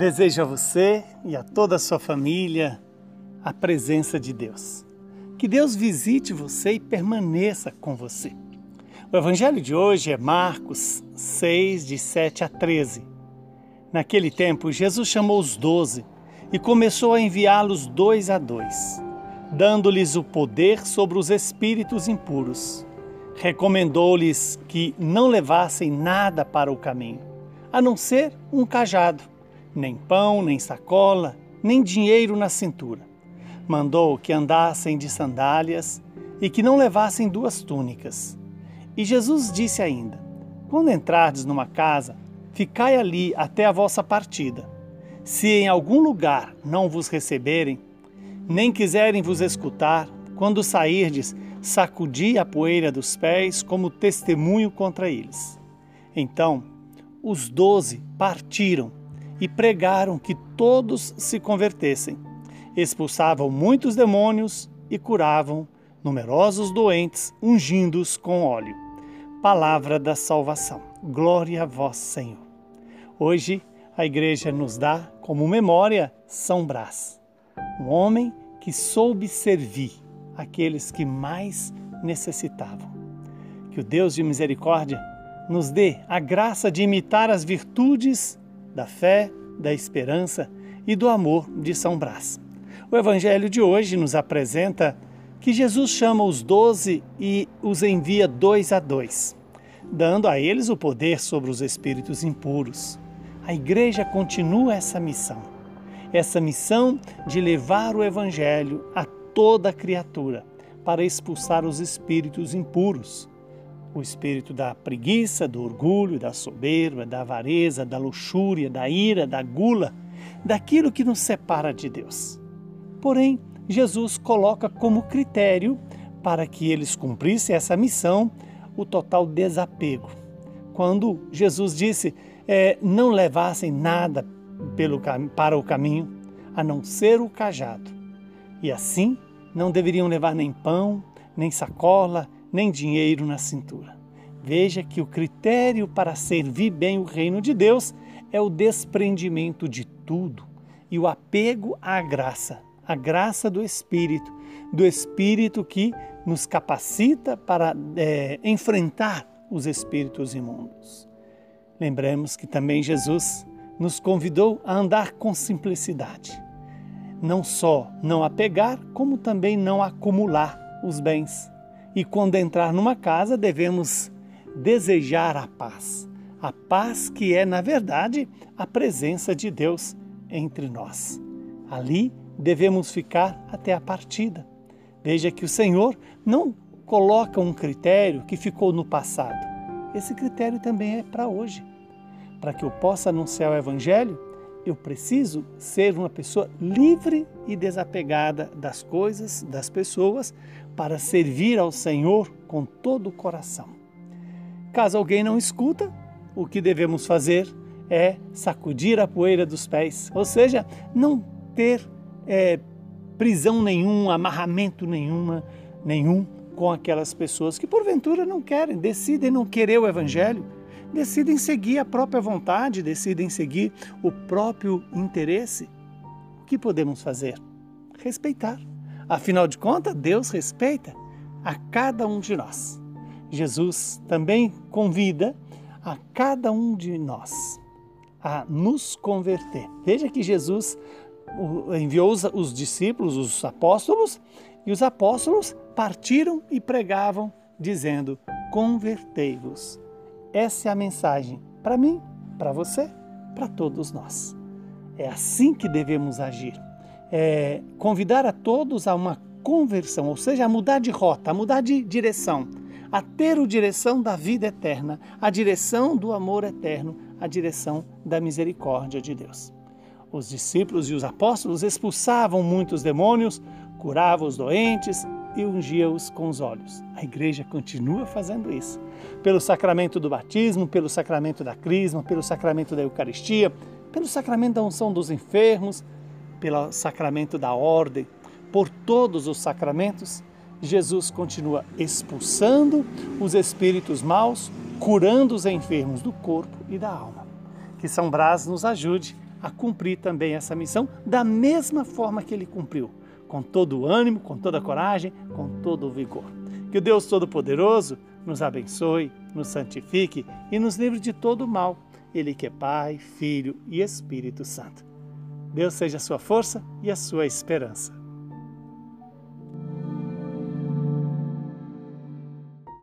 Desejo a você e a toda a sua família a presença de Deus. Que Deus visite você e permaneça com você. O evangelho de hoje é Marcos 6, de 7 a 13. Naquele tempo, Jesus chamou os doze e começou a enviá-los dois a dois, dando-lhes o poder sobre os espíritos impuros. Recomendou-lhes que não levassem nada para o caminho, a não ser um cajado nem pão, nem sacola, nem dinheiro na cintura. Mandou que andassem de sandálias e que não levassem duas túnicas. E Jesus disse ainda: Quando entrardes numa casa, ficai ali até a vossa partida. Se em algum lugar não vos receberem, nem quiserem vos escutar, quando sairdes, sacudi a poeira dos pés como testemunho contra eles. Então, os doze partiram e pregaram que todos se convertessem. Expulsavam muitos demônios e curavam numerosos doentes, ungindo-os com óleo. Palavra da salvação. Glória a vós, Senhor. Hoje, a igreja nos dá como memória São Brás, um homem que soube servir aqueles que mais necessitavam. Que o Deus de misericórdia nos dê a graça de imitar as virtudes da fé, da esperança e do amor de São Brás. O Evangelho de hoje nos apresenta que Jesus chama os doze e os envia dois a dois, dando a eles o poder sobre os espíritos impuros. A igreja continua essa missão, essa missão de levar o Evangelho a toda criatura para expulsar os espíritos impuros o espírito da preguiça, do orgulho, da soberba, da avareza, da luxúria, da ira, da gula, daquilo que nos separa de Deus. Porém, Jesus coloca como critério para que eles cumprissem essa missão o total desapego. Quando Jesus disse é, não levassem nada pelo, para o caminho, a não ser o cajado. E assim não deveriam levar nem pão, nem sacola, nem dinheiro na cintura. Veja que o critério para servir bem o reino de Deus é o desprendimento de tudo e o apego à graça, a graça do Espírito, do Espírito que nos capacita para é, enfrentar os espíritos imundos. Lembremos que também Jesus nos convidou a andar com simplicidade. Não só não apegar, como também não acumular os bens e quando entrar numa casa, devemos desejar a paz. A paz que é, na verdade, a presença de Deus entre nós. Ali devemos ficar até a partida. Veja que o Senhor não coloca um critério que ficou no passado. Esse critério também é para hoje. Para que eu possa anunciar o Evangelho, eu preciso ser uma pessoa livre e desapegada das coisas, das pessoas, para servir ao Senhor com todo o coração. Caso alguém não escuta, o que devemos fazer é sacudir a poeira dos pés, ou seja, não ter é, prisão nenhuma, amarramento nenhuma, nenhum com aquelas pessoas que porventura não querem, decidem não querer o Evangelho decidem seguir a própria vontade, decidem seguir o próprio interesse. O que podemos fazer? Respeitar. Afinal de contas, Deus respeita a cada um de nós. Jesus também convida a cada um de nós a nos converter. Veja que Jesus enviou os discípulos, os apóstolos, e os apóstolos partiram e pregavam, dizendo: Convertei-vos essa é a mensagem para mim, para você, para todos nós. É assim que devemos agir. É convidar a todos a uma conversão, ou seja, a mudar de rota, a mudar de direção, a ter a direção da vida eterna, a direção do amor eterno, a direção da misericórdia de Deus. Os discípulos e os apóstolos expulsavam muitos demônios, curavam os doentes, e ungia-os com os olhos. A igreja continua fazendo isso. Pelo sacramento do batismo, pelo sacramento da crisma, pelo sacramento da Eucaristia, pelo sacramento da unção dos enfermos, pelo sacramento da ordem, por todos os sacramentos, Jesus continua expulsando os espíritos maus, curando os enfermos do corpo e da alma. Que São Brás nos ajude a cumprir também essa missão da mesma forma que ele cumpriu, com todo o ânimo, com toda a coragem, com todo o vigor. Que o Deus Todo-Poderoso nos abençoe, nos santifique e nos livre de todo o mal. Ele que é Pai, Filho e Espírito Santo. Deus seja a sua força e a sua esperança.